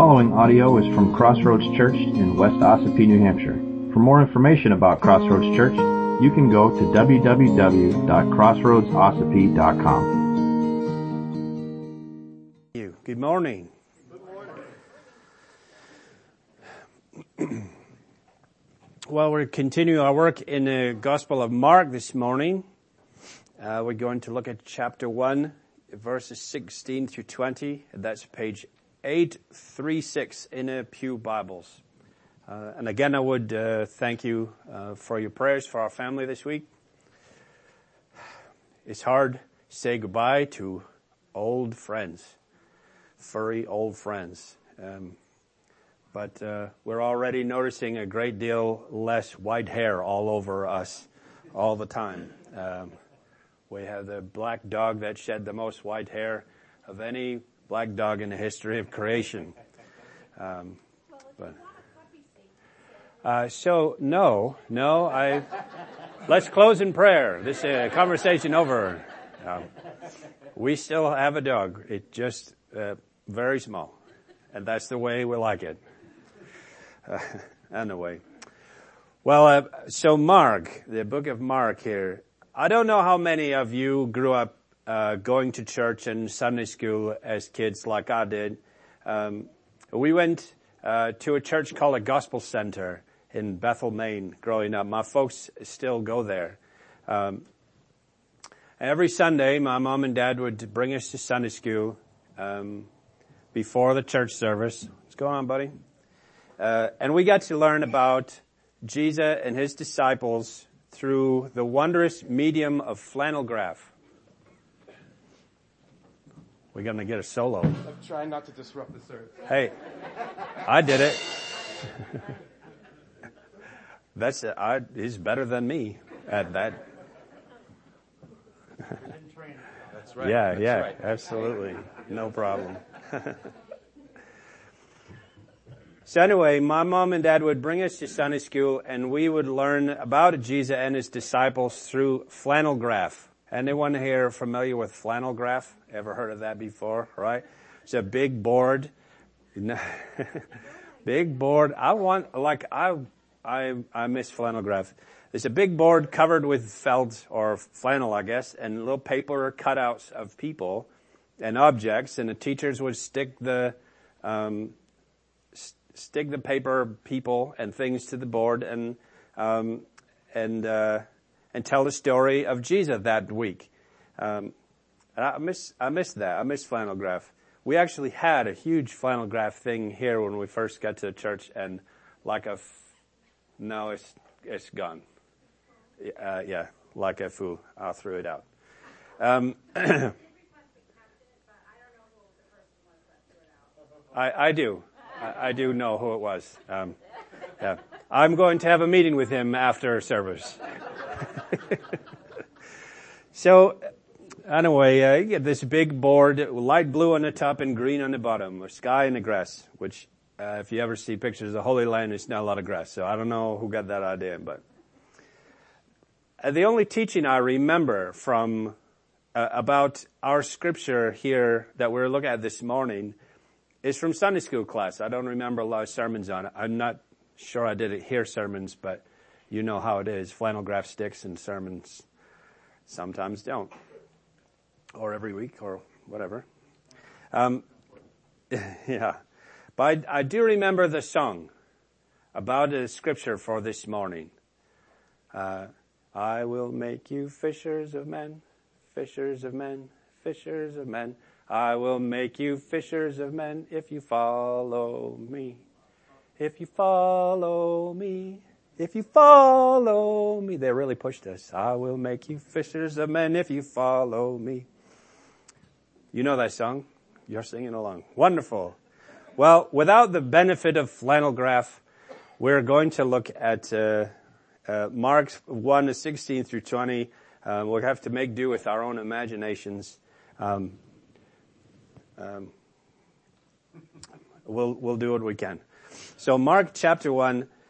following audio is from Crossroads Church in West Ossipee, New Hampshire. For more information about Crossroads Church, you can go to www.crossroadsossipee.com. You. Good morning. Good morning. well, we're continuing our work in the Gospel of Mark this morning. Uh, we're going to look at chapter 1, verses 16 through 20. That's page 836 in the Pew Bibles. Uh, and again, I would uh, thank you uh, for your prayers for our family this week. It's hard to say goodbye to old friends, furry old friends. Um, but uh, we're already noticing a great deal less white hair all over us all the time. Um, we have the black dog that shed the most white hair of any black dog in the history of creation. Um, but, uh, so no, no, I, let's close in prayer. This uh, conversation over. Um, we still have a dog. It just, uh, very small. And that's the way we like it. Uh, anyway. Well, uh, so Mark, the book of Mark here, I don't know how many of you grew up uh, going to church and Sunday school as kids like I did. Um, we went uh, to a church called a Gospel Center in Bethel, Maine growing up. My folks still go there. Um, every Sunday, my mom and dad would bring us to Sunday school um, before the church service. What's going on, buddy? Uh, and we got to learn about Jesus and his disciples through the wondrous medium of flannel graph. We're going to get a solo. I'm trying not to disrupt the service. Hey, I did it. That's I, he's better than me at that. That's right. Yeah, That's yeah, right. absolutely, no problem. so anyway, my mom and dad would bring us to Sunday school, and we would learn about Jesus and his disciples through flannel graph. Anyone here familiar with flannel graph? Ever heard of that before? Right? It's a big board. big board. I want, like, I, I, I miss flannel graph. It's a big board covered with felt or flannel, I guess, and little paper cutouts of people and objects, and the teachers would stick the, um, st- stick the paper people and things to the board and, um, and, uh, and tell the story of Jesus that week. Um, and I miss, I miss that. I miss flannel graph. We actually had a huge flannel graph thing here when we first got to the church and like a, f- no, it's, it's gone. Uh, yeah, like a fool. I threw it out. Um, I, I do. I, I, do know who it was. Um, yeah. I'm going to have a meeting with him after service. so, anyway, uh, you get this big board, light blue on the top and green on the bottom, or sky and the grass, which, uh, if you ever see pictures of the Holy Land, it's not a lot of grass. So I don't know who got that idea, but uh, the only teaching I remember from uh, about our scripture here that we're looking at this morning is from Sunday school class. I don't remember a lot of sermons on it. I'm not sure I did hear sermons, but you know how it is. Flannel graph sticks and sermons sometimes don't. Or every week or whatever. Um, yeah. But I, I do remember the song about the scripture for this morning. Uh, I will make you fishers of men, fishers of men, fishers of men. I will make you fishers of men if you follow me. If you follow me. If you follow me. They really pushed us. I will make you fishers of men if you follow me. You know that song? You're singing along. Wonderful. Well, without the benefit of flannel graph, we're going to look at uh, uh, Mark 1 16 through 20. Uh, we'll have to make do with our own imaginations. Um, um, we'll, we'll do what we can. So Mark chapter 1,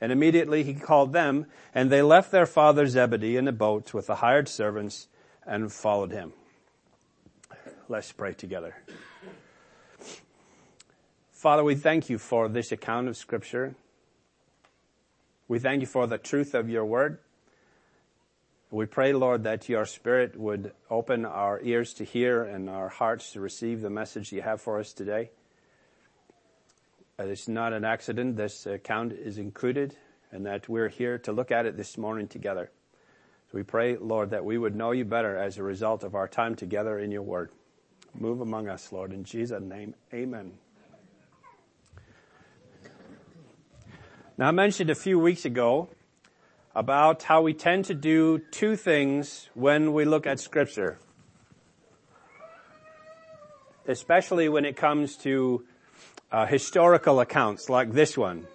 And immediately he called them and they left their father Zebedee in a boat with the hired servants and followed him. Let's pray together. Father, we thank you for this account of scripture. We thank you for the truth of your word. We pray, Lord, that your spirit would open our ears to hear and our hearts to receive the message you have for us today. Uh, it's not an accident this account is included and that we're here to look at it this morning together. We pray, Lord, that we would know you better as a result of our time together in your word. Move among us, Lord, in Jesus' name. Amen. Now I mentioned a few weeks ago about how we tend to do two things when we look at scripture. Especially when it comes to uh, historical accounts like this one.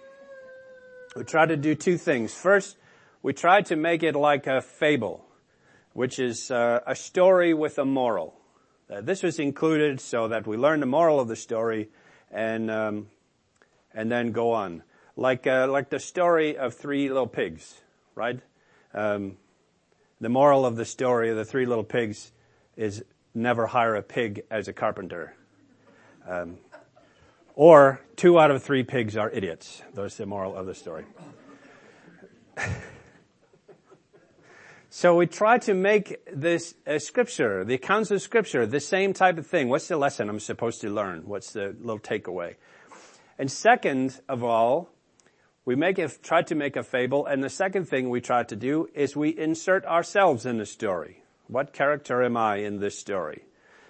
We try to do two things. First, we try to make it like a fable, which is uh, a story with a moral. Uh, this was included so that we learn the moral of the story and um, and then go on, like uh, like the story of three little pigs right? Um, the moral of the story of the three little pigs is never hire a pig as a carpenter. Um, or two out of three pigs are idiots. That's the moral of the story. so we try to make this uh, scripture, the accounts of scripture, the same type of thing. What's the lesson I'm supposed to learn? What's the little takeaway? And second of all, we make a, try to make a fable, and the second thing we try to do is we insert ourselves in the story. What character am I in this story?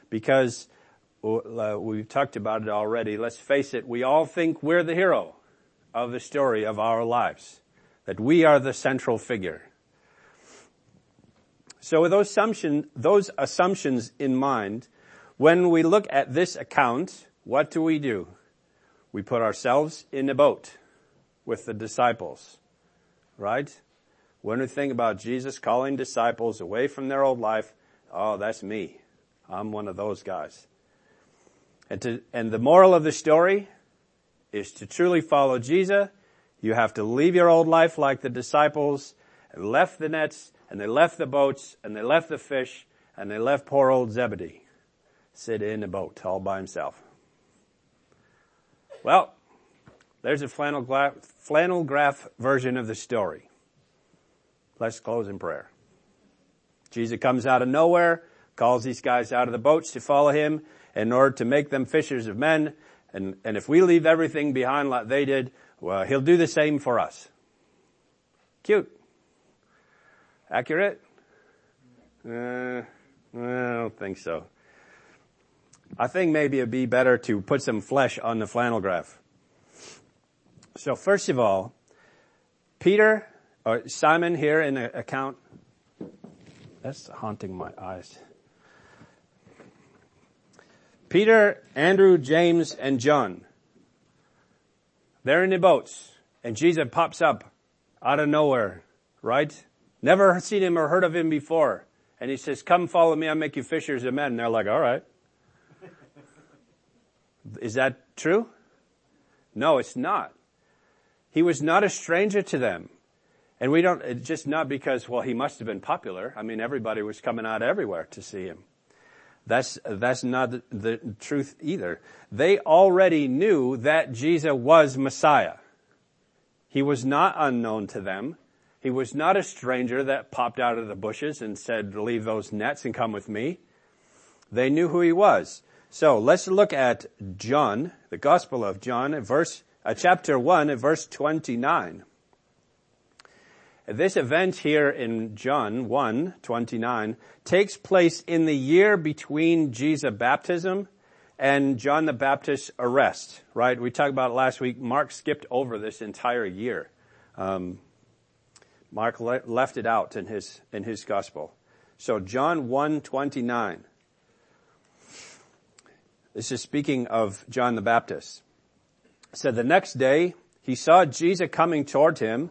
Because Uh, we've talked about it already. Let's face it, we all think we're the hero of the story of our lives. That we are the central figure. So with those, assumption, those assumptions in mind, when we look at this account, what do we do? We put ourselves in a boat with the disciples, right? When we think about Jesus calling disciples away from their old life, oh, that's me. I'm one of those guys. And to, and the moral of the story is to truly follow Jesus, you have to leave your old life like the disciples and left the nets and they left the boats and they left the fish and they left poor old Zebedee sit in a boat all by himself. Well, there's a flannel, flannel graph version of the story. Let's close in prayer. Jesus comes out of nowhere, calls these guys out of the boats to follow him in order to make them fishers of men. And, and if we leave everything behind like they did, well, he'll do the same for us. Cute. Accurate? Uh, I don't think so. I think maybe it'd be better to put some flesh on the flannel graph. So first of all, Peter, or Simon here in the account, that's haunting my eyes. Peter, Andrew, James, and John. They're in the boats, and Jesus pops up out of nowhere, right? Never seen him or heard of him before. And he says, come follow me, I'll make you fishers of men. And they're like, alright. Is that true? No, it's not. He was not a stranger to them. And we don't, just not because, well, he must have been popular. I mean, everybody was coming out everywhere to see him. That's, that's not the, the truth either. They already knew that Jesus was Messiah. He was not unknown to them. He was not a stranger that popped out of the bushes and said, leave those nets and come with me. They knew who he was. So let's look at John, the Gospel of John, verse uh, chapter 1, verse 29. This event here in John 1, 29 takes place in the year between Jesus' baptism and John the Baptist's arrest, right? We talked about last week. Mark skipped over this entire year. Um, Mark le- left it out in his, in his gospel. So John 1, 29. This is speaking of John the Baptist. Said the next day he saw Jesus coming toward him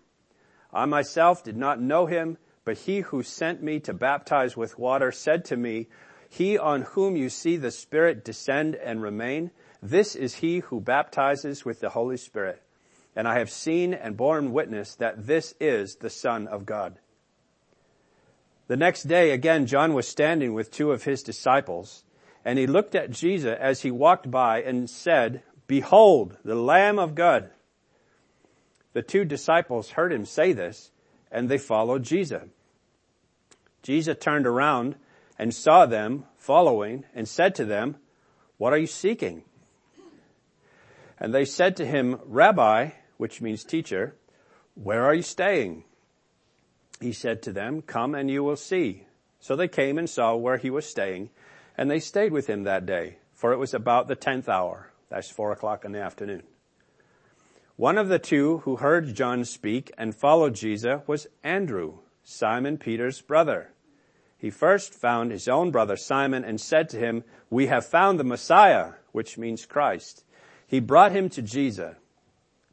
I myself did not know him, but he who sent me to baptize with water said to me, he on whom you see the Spirit descend and remain, this is he who baptizes with the Holy Spirit. And I have seen and borne witness that this is the Son of God. The next day again John was standing with two of his disciples and he looked at Jesus as he walked by and said, behold, the Lamb of God. The two disciples heard him say this and they followed Jesus. Jesus turned around and saw them following and said to them, what are you seeking? And they said to him, Rabbi, which means teacher, where are you staying? He said to them, come and you will see. So they came and saw where he was staying and they stayed with him that day, for it was about the tenth hour. That's four o'clock in the afternoon. One of the two who heard John speak and followed Jesus was Andrew, Simon Peter's brother. He first found his own brother Simon and said to him, we have found the Messiah, which means Christ. He brought him to Jesus.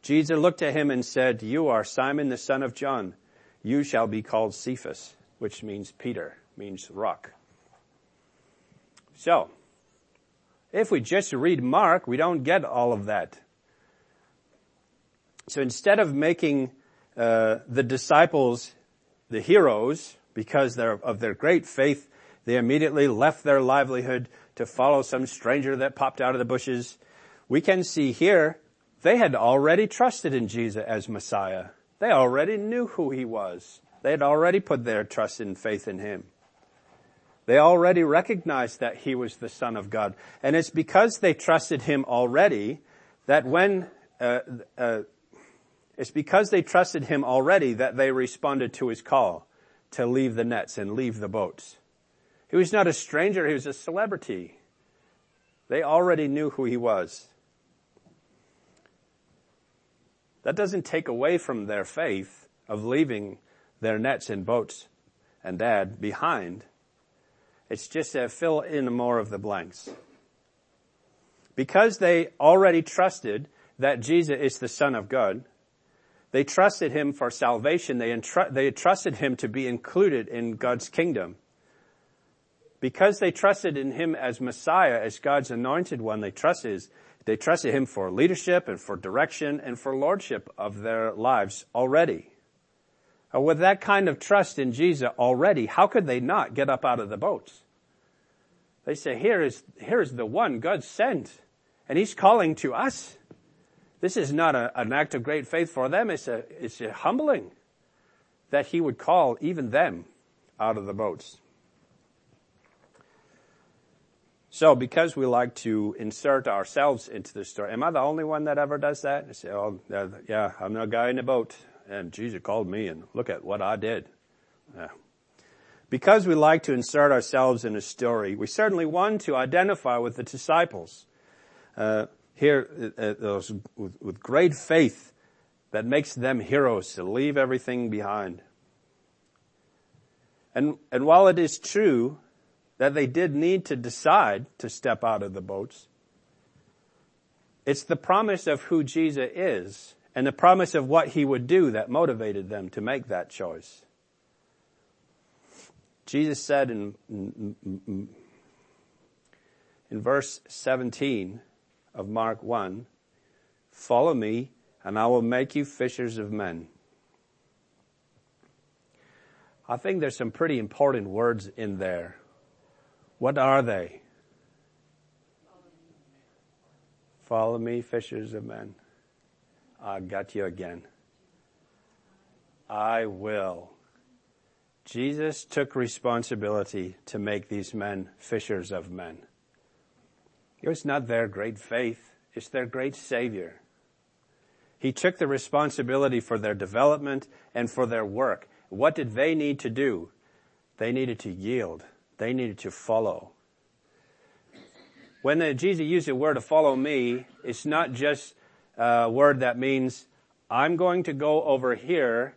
Jesus looked at him and said, you are Simon the son of John. You shall be called Cephas, which means Peter, means rock. So, if we just read Mark, we don't get all of that. So instead of making uh, the disciples the heroes, because of their great faith, they immediately left their livelihood to follow some stranger that popped out of the bushes. We can see here, they had already trusted in Jesus as Messiah. They already knew who he was. They had already put their trust and faith in him. They already recognized that he was the son of God. And it's because they trusted him already that when, uh, uh, it's because they trusted him already that they responded to his call to leave the nets and leave the boats. He was not a stranger, he was a celebrity. They already knew who he was. That doesn't take away from their faith of leaving their nets and boats and dad behind. It's just to fill in more of the blanks. Because they already trusted that Jesus is the Son of God, they trusted him for salvation. They, entru- they trusted him to be included in God's kingdom. Because they trusted in him as Messiah, as God's anointed one, they trusted, they trusted him for leadership and for direction and for lordship of their lives already. Uh, with that kind of trust in Jesus already, how could they not get up out of the boats? They say, here is, here is the one God sent, and he's calling to us. This is not a, an act of great faith for them. It's a, it's a humbling that he would call even them out of the boats. So because we like to insert ourselves into the story, am I the only one that ever does that? I say, oh, yeah, I'm the guy in the boat and Jesus called me and look at what I did. Yeah. Because we like to insert ourselves in a story, we certainly want to identify with the disciples. Uh, here uh, uh, with, great faith that makes them heroes to leave everything behind. And, and while it is true that they did need to decide to step out of the boats, it's the promise of who Jesus is and the promise of what he would do that motivated them to make that choice. Jesus said in, in verse 17, of Mark 1, follow me and I will make you fishers of men. I think there's some pretty important words in there. What are they? Follow me, fishers of men. I got you again. I will. Jesus took responsibility to make these men fishers of men. It was not their great faith. It's their great Savior. He took the responsibility for their development and for their work. What did they need to do? They needed to yield. They needed to follow. When Jesus used the word to follow me, it's not just a word that means I'm going to go over here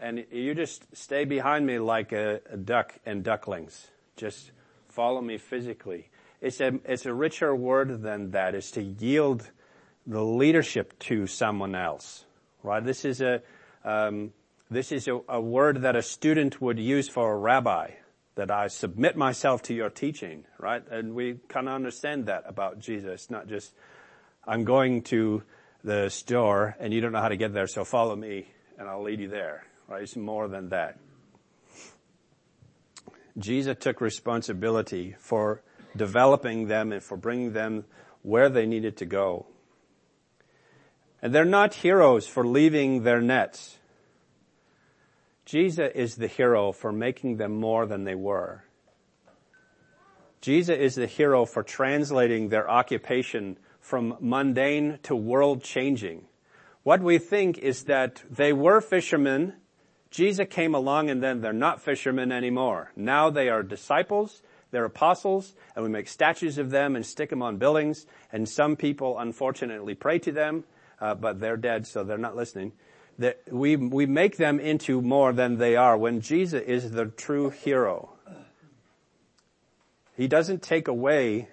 and you just stay behind me like a, a duck and ducklings. Just follow me physically. It's a, it's a richer word than that. It's to yield the leadership to someone else, right? This is a, um, this is a, a word that a student would use for a rabbi, that I submit myself to your teaching, right? And we kind of understand that about Jesus, not just, I'm going to the store and you don't know how to get there, so follow me and I'll lead you there, right? It's more than that. Jesus took responsibility for developing them and for bringing them where they needed to go. And they're not heroes for leaving their nets. Jesus is the hero for making them more than they were. Jesus is the hero for translating their occupation from mundane to world changing. What we think is that they were fishermen, Jesus came along and then they're not fishermen anymore. Now they are disciples, they're apostles, and we make statues of them and stick them on buildings, and some people unfortunately pray to them, uh, but they're dead, so they're not listening. That we we make them into more than they are. When Jesus is the true hero, he doesn't take away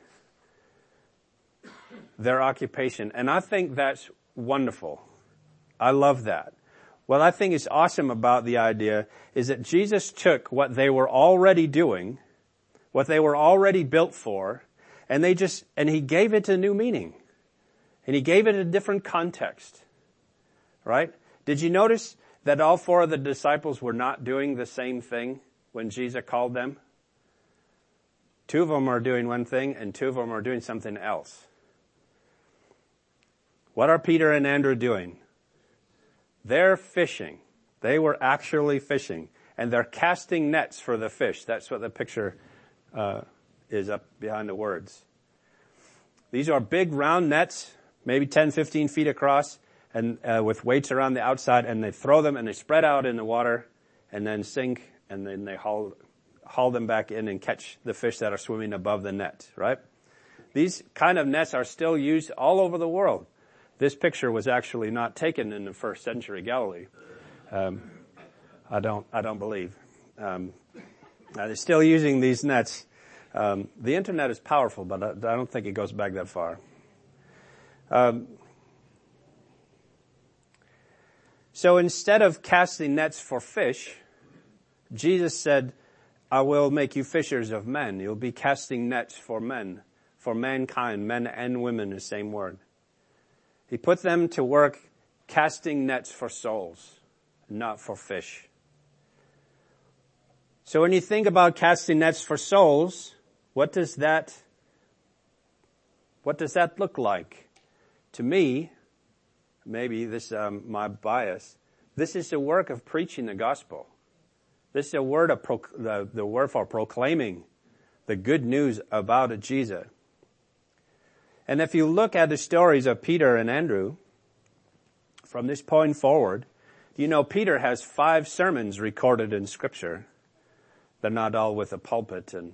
their occupation, and I think that's wonderful. I love that. What I think is awesome about the idea is that Jesus took what they were already doing, what they were already built for, and they just, and he gave it a new meaning. And he gave it a different context. Right? Did you notice that all four of the disciples were not doing the same thing when Jesus called them? Two of them are doing one thing and two of them are doing something else. What are Peter and Andrew doing? They're fishing. They were actually fishing and they're casting nets for the fish. That's what the picture is up behind the words. These are big round nets maybe 10, 15 feet across and uh, with weights around the outside and they throw them and they spread out in the water and then sink and then they haul, haul them back in and catch the fish that are swimming above the net, right? These kind of nets are still used all over the world. This picture was actually not taken in the first century Galilee. Um, I don't, I don't believe. Um, they're still using these nets. Um, the internet is powerful, but I, I don't think it goes back that far. Um, so instead of casting nets for fish, Jesus said, I will make you fishers of men. You'll be casting nets for men, for mankind, men and women, the same word. He put them to work casting nets for souls, not for fish. So when you think about casting nets for souls, what does that, what does that look like? To me, maybe this is um, my bias, this is the work of preaching the gospel. This is the word of pro- the, the word for proclaiming the good news about Jesus. And if you look at the stories of Peter and Andrew, from this point forward, you know Peter has five sermons recorded in scripture. They're not all with a pulpit and,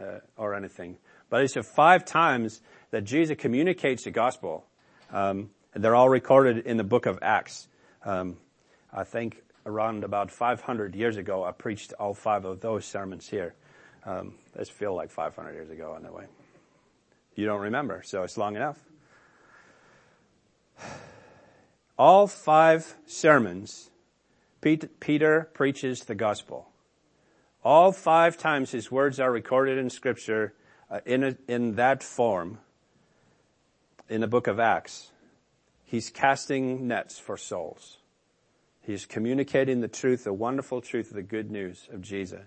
uh, or anything. But it's five times that Jesus communicates the gospel um, they're all recorded in the book of Acts. Um, I think around about 500 years ago, I preached all five of those sermons here. Um, those feel like 500 years ago, anyway. You don't remember, so it's long enough. All five sermons, Peter preaches the gospel. All five times his words are recorded in scripture uh, in, a, in that form in the book of Acts. He's casting nets for souls. He's communicating the truth, the wonderful truth of the good news of Jesus.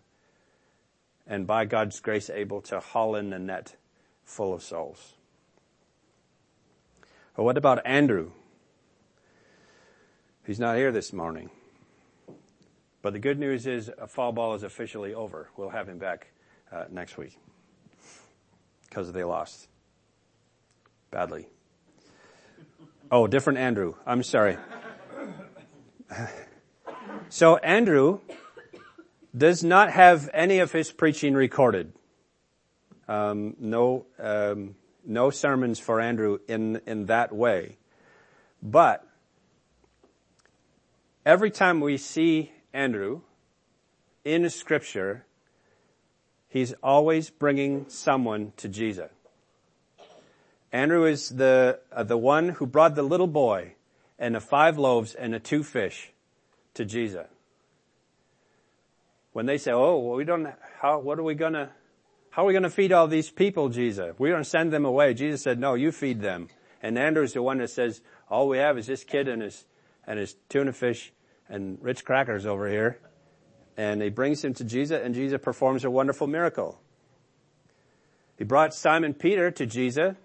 And by God's grace, able to haul in the net full of souls. But what about Andrew? He's not here this morning. But the good news is a fall ball is officially over. We'll have him back uh, next week because they lost badly. Oh, different Andrew. I'm sorry. so Andrew does not have any of his preaching recorded. Um, no, um, no sermons for Andrew in in that way. But every time we see Andrew in Scripture, he's always bringing someone to Jesus. Andrew is the uh, the one who brought the little boy and the five loaves and the two fish to Jesus. When they say, "Oh, well, we don't how what are we to how are we to feed all these people, Jesus? We're to send them away." Jesus said, "No, you feed them." And Andrew's the one that says, "All we have is this kid and his and his tuna fish and Ritz crackers over here." And he brings him to Jesus and Jesus performs a wonderful miracle. He brought Simon Peter to Jesus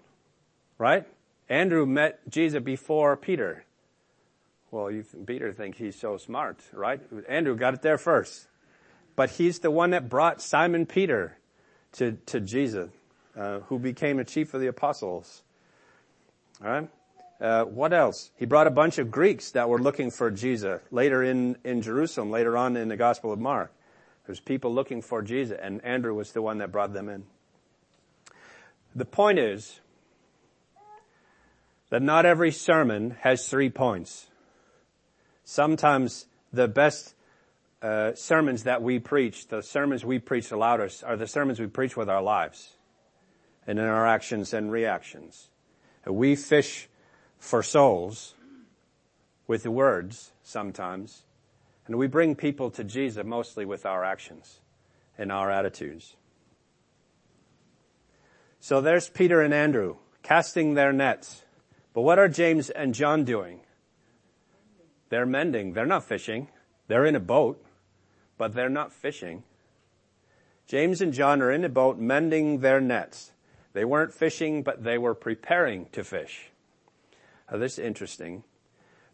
Right? Andrew met Jesus before Peter. Well, you, Peter thinks he's so smart, right? Andrew got it there first. But he's the one that brought Simon Peter to, to Jesus, uh, who became a chief of the apostles. All right? Uh, what else? He brought a bunch of Greeks that were looking for Jesus later in, in Jerusalem, later on in the Gospel of Mark. There's people looking for Jesus, and Andrew was the one that brought them in. The point is, that not every sermon has three points. Sometimes the best uh, sermons that we preach, the sermons we preach the loudest, are the sermons we preach with our lives and in our actions and reactions. We fish for souls with the words sometimes, and we bring people to Jesus mostly with our actions and our attitudes. So there's Peter and Andrew casting their nets but what are James and John doing? They're mending. They're not fishing. They're in a boat, but they're not fishing. James and John are in a boat mending their nets. They weren't fishing, but they were preparing to fish. Now this is interesting.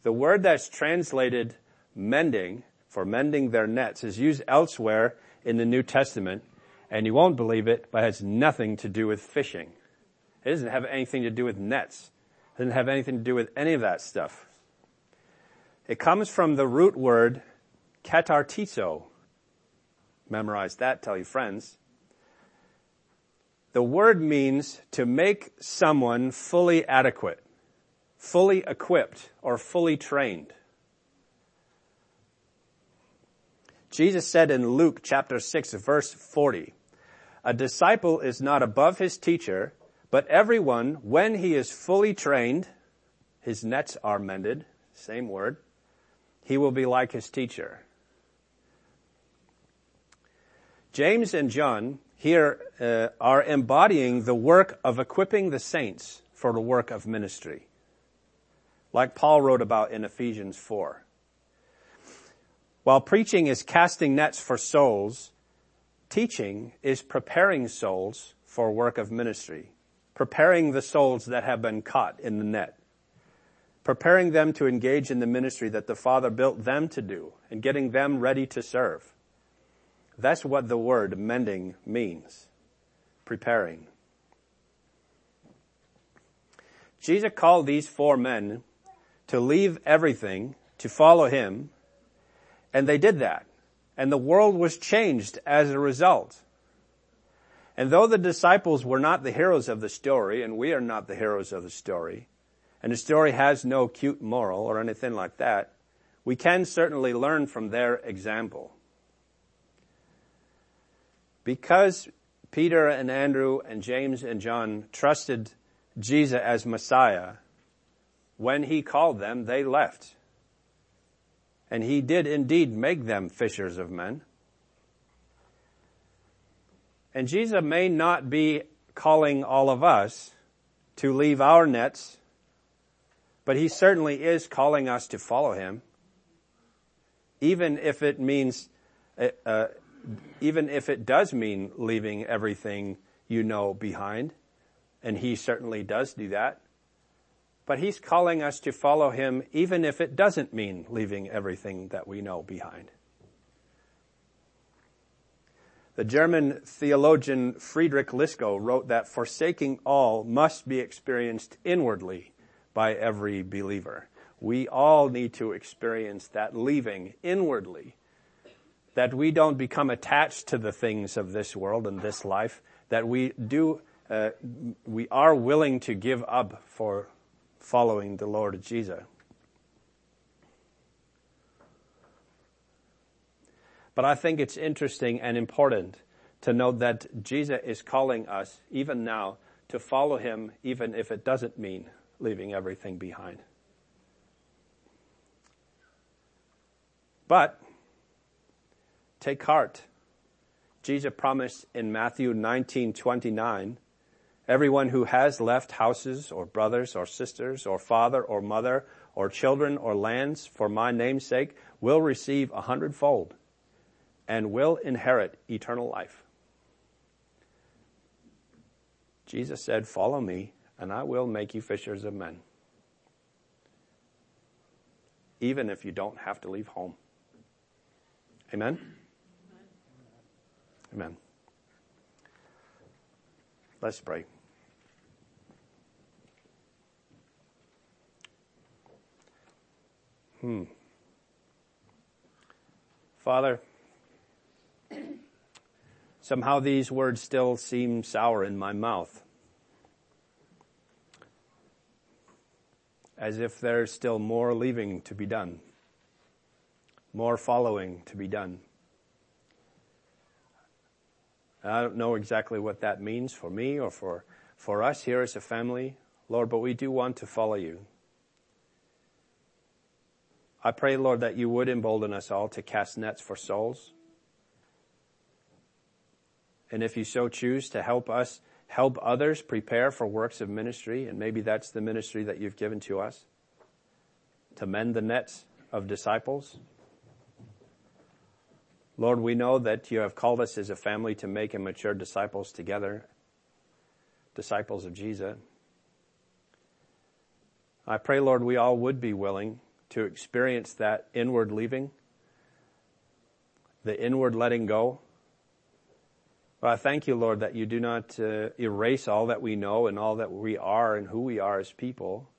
The word that's translated mending for mending their nets is used elsewhere in the New Testament, and you won't believe it, but it has nothing to do with fishing. It doesn't have anything to do with nets. It doesn't have anything to do with any of that stuff. It comes from the root word katartizo. Memorize that, tell your friends. The word means to make someone fully adequate, fully equipped, or fully trained. Jesus said in Luke chapter 6 verse 40, a disciple is not above his teacher, but everyone, when he is fully trained, his nets are mended, same word, he will be like his teacher. James and John here uh, are embodying the work of equipping the saints for the work of ministry. Like Paul wrote about in Ephesians 4. While preaching is casting nets for souls, teaching is preparing souls for work of ministry preparing the souls that have been caught in the net, preparing them to engage in the ministry that the Father built them to do and getting them ready to serve. That's what the word mending means. Preparing. Jesus called these four men to leave everything to follow him, and they did that. And the world was changed as a result. And though the disciples were not the heroes of the story, and we are not the heroes of the story, and the story has no cute moral or anything like that, we can certainly learn from their example. Because Peter and Andrew and James and John trusted Jesus as Messiah, when he called them, they left. And he did indeed make them fishers of men. And Jesus may not be calling all of us to leave our nets, but he certainly is calling us to follow him. Even if it means, uh, uh, even if it does mean leaving everything you know behind, and he certainly does do that. But he's calling us to follow him even if it doesn't mean leaving everything that we know behind. The German theologian Friedrich Listgow wrote that forsaking all must be experienced inwardly by every believer. We all need to experience that leaving inwardly. That we don't become attached to the things of this world and this life. That we do, uh, we are willing to give up for following the Lord Jesus. But I think it's interesting and important to note that Jesus is calling us, even now, to follow him, even if it doesn't mean leaving everything behind. But take heart. Jesus promised in Matthew 19:29, everyone who has left houses or brothers or sisters or father or mother or children or lands for my name's sake will receive a hundredfold and will inherit eternal life. Jesus said, Follow me, and I will make you fishers of men. Even if you don't have to leave home. Amen? Amen. Let's pray. Hmm. Father, somehow these words still seem sour in my mouth. As if there's still more leaving to be done more following to be done. I don't know exactly what that means for me or for, for us here as a family, Lord, but we do want to follow you. I pray, Lord, that you would embolden us all to cast nets for souls. And if you so choose to help us help others prepare for works of ministry, and maybe that's the ministry that you've given to us, to mend the nets of disciples. Lord, we know that you have called us as a family to make and mature disciples together, disciples of Jesus. I pray, Lord, we all would be willing to experience that inward leaving, the inward letting go. But I thank you, Lord, that you do not uh, erase all that we know and all that we are and who we are as people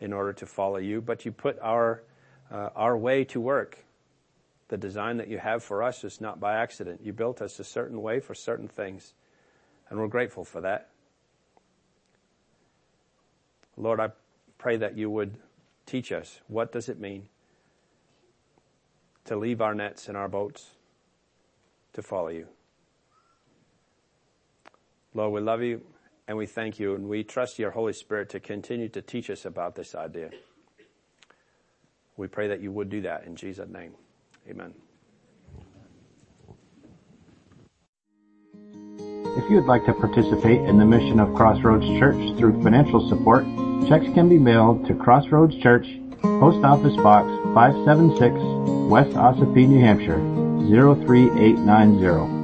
in order to follow you, but you put our, uh, our way to work the design that you have for us is not by accident. You built us a certain way for certain things, and we're grateful for that. Lord, I pray that you would teach us what does it mean to leave our nets and our boats to follow you. Lord, we love you and we thank you and we trust your Holy Spirit to continue to teach us about this idea. We pray that you would do that in Jesus' name. Amen. If you would like to participate in the mission of Crossroads Church through financial support, checks can be mailed to Crossroads Church, Post Office Box 576, West Ossipee, New Hampshire 03890.